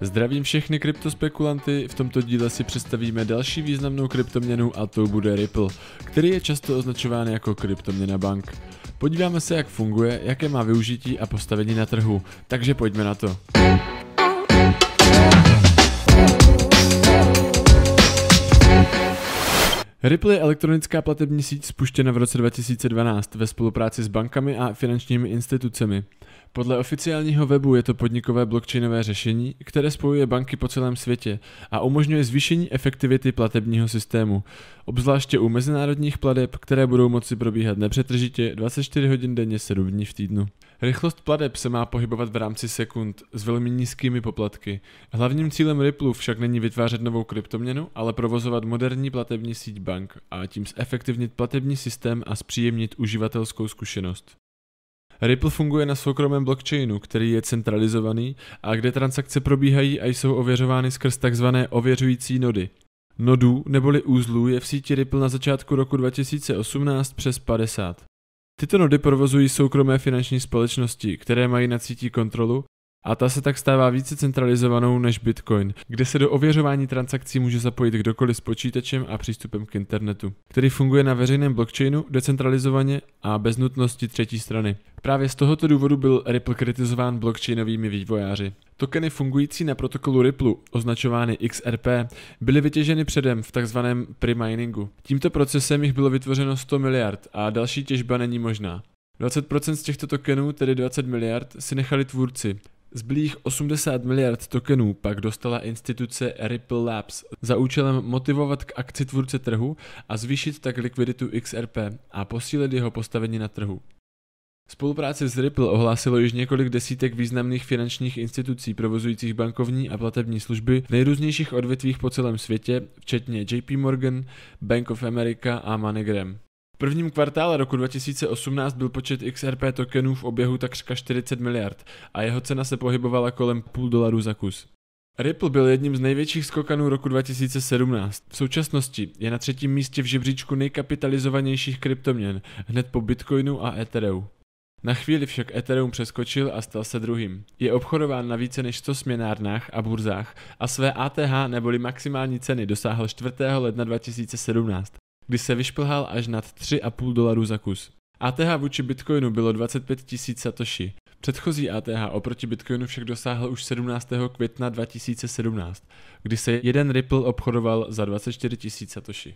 Zdravím všechny kryptospekulanty, v tomto díle si představíme další významnou kryptoměnu a to bude Ripple, který je často označován jako kryptoměna bank. Podíváme se, jak funguje, jaké má využití a postavení na trhu, takže pojďme na to. Ripple je elektronická platební síť spuštěna v roce 2012 ve spolupráci s bankami a finančními institucemi. Podle oficiálního webu je to podnikové blockchainové řešení, které spojuje banky po celém světě a umožňuje zvýšení efektivity platebního systému, obzvláště u mezinárodních plateb, které budou moci probíhat nepřetržitě 24 hodin denně 7 dní v týdnu. Rychlost plateb se má pohybovat v rámci sekund s velmi nízkými poplatky. Hlavním cílem Ripple však není vytvářet novou kryptoměnu, ale provozovat moderní platební síť bank a tím zefektivnit platební systém a zpříjemnit uživatelskou zkušenost. Ripple funguje na soukromém blockchainu, který je centralizovaný a kde transakce probíhají a jsou ověřovány skrz takzvané ověřující nody. Nodů neboli úzlů je v síti Ripple na začátku roku 2018 přes 50. Tyto nody provozují soukromé finanční společnosti, které mají na sítí kontrolu a ta se tak stává více centralizovanou než Bitcoin, kde se do ověřování transakcí může zapojit kdokoliv s počítačem a přístupem k internetu, který funguje na veřejném blockchainu decentralizovaně a bez nutnosti třetí strany. Právě z tohoto důvodu byl Ripple kritizován blockchainovými vývojáři. Tokeny fungující na protokolu Ripple, označovány XRP, byly vytěženy předem v takzvaném pre-miningu. Tímto procesem jich bylo vytvořeno 100 miliard a další těžba není možná. 20% z těchto tokenů, tedy 20 miliard, si nechali tvůrci. Zbylých 80 miliard tokenů pak dostala instituce Ripple Labs za účelem motivovat k akci tvůrce trhu a zvýšit tak likviditu XRP a posílit jeho postavení na trhu. Spolupráci s Ripple ohlásilo již několik desítek významných finančních institucí provozujících bankovní a platební služby v nejrůznějších odvětvích po celém světě, včetně JP Morgan, Bank of America a MoneyGram. V prvním kvartále roku 2018 byl počet XRP tokenů v oběhu takřka 40 miliard a jeho cena se pohybovala kolem půl dolaru za kus. Ripple byl jedním z největších skokanů roku 2017. V současnosti je na třetím místě v žebříčku nejkapitalizovanějších kryptoměn, hned po Bitcoinu a Ethereu. Na chvíli však Ethereum přeskočil a stal se druhým. Je obchodován na více než 100 směnárnách a burzách a své ATH neboli maximální ceny dosáhl 4. ledna 2017 kdy se vyšplhal až nad 3,5 dolarů za kus. ATH vůči Bitcoinu bylo 25 000 satoshi. Předchozí ATH oproti Bitcoinu však dosáhl už 17. května 2017, kdy se jeden Ripple obchodoval za 24 000 satoshi.